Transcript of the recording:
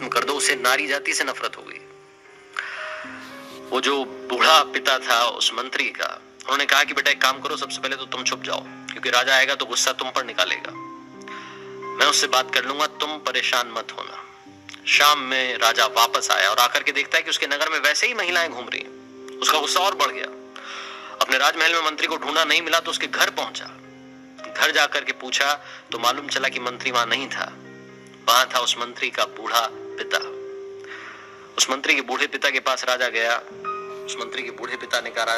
कर दो, उसे नारी जाति से नफरत हो गई। वो जो बूढ़ा पिता था, उस मंत्री का, उन्होंने कहा कि बेटा, एक काम करो, सबसे पहले तो तुम छुप जाओ, क्योंकि राजा आएगा तो गुस्सा तुम पर निकालेगा। मैं उससे बात कर लूँगा, तुम परेशान मत होना। शाम में राजा वापस आया और आकर के देखता है कि उसके नगर में वैसे ही महिलाएँ घूम रही हैं। उसका गुस्सा और बढ़ गया। अपने राजमहल में मंत्री को ढूंढा नहीं मिला तो उसके घर पहुँचा। घर जाकर के पूछा तो मालूम चला कि मंत्री वहाँ नहीं था। वहाँ था उस मंत्री का बूढ़ा पिता। उस मंत्री के बूढ़े पिता के पास राजा गया। उस मंत्री के बूढ़े पिता ने कहा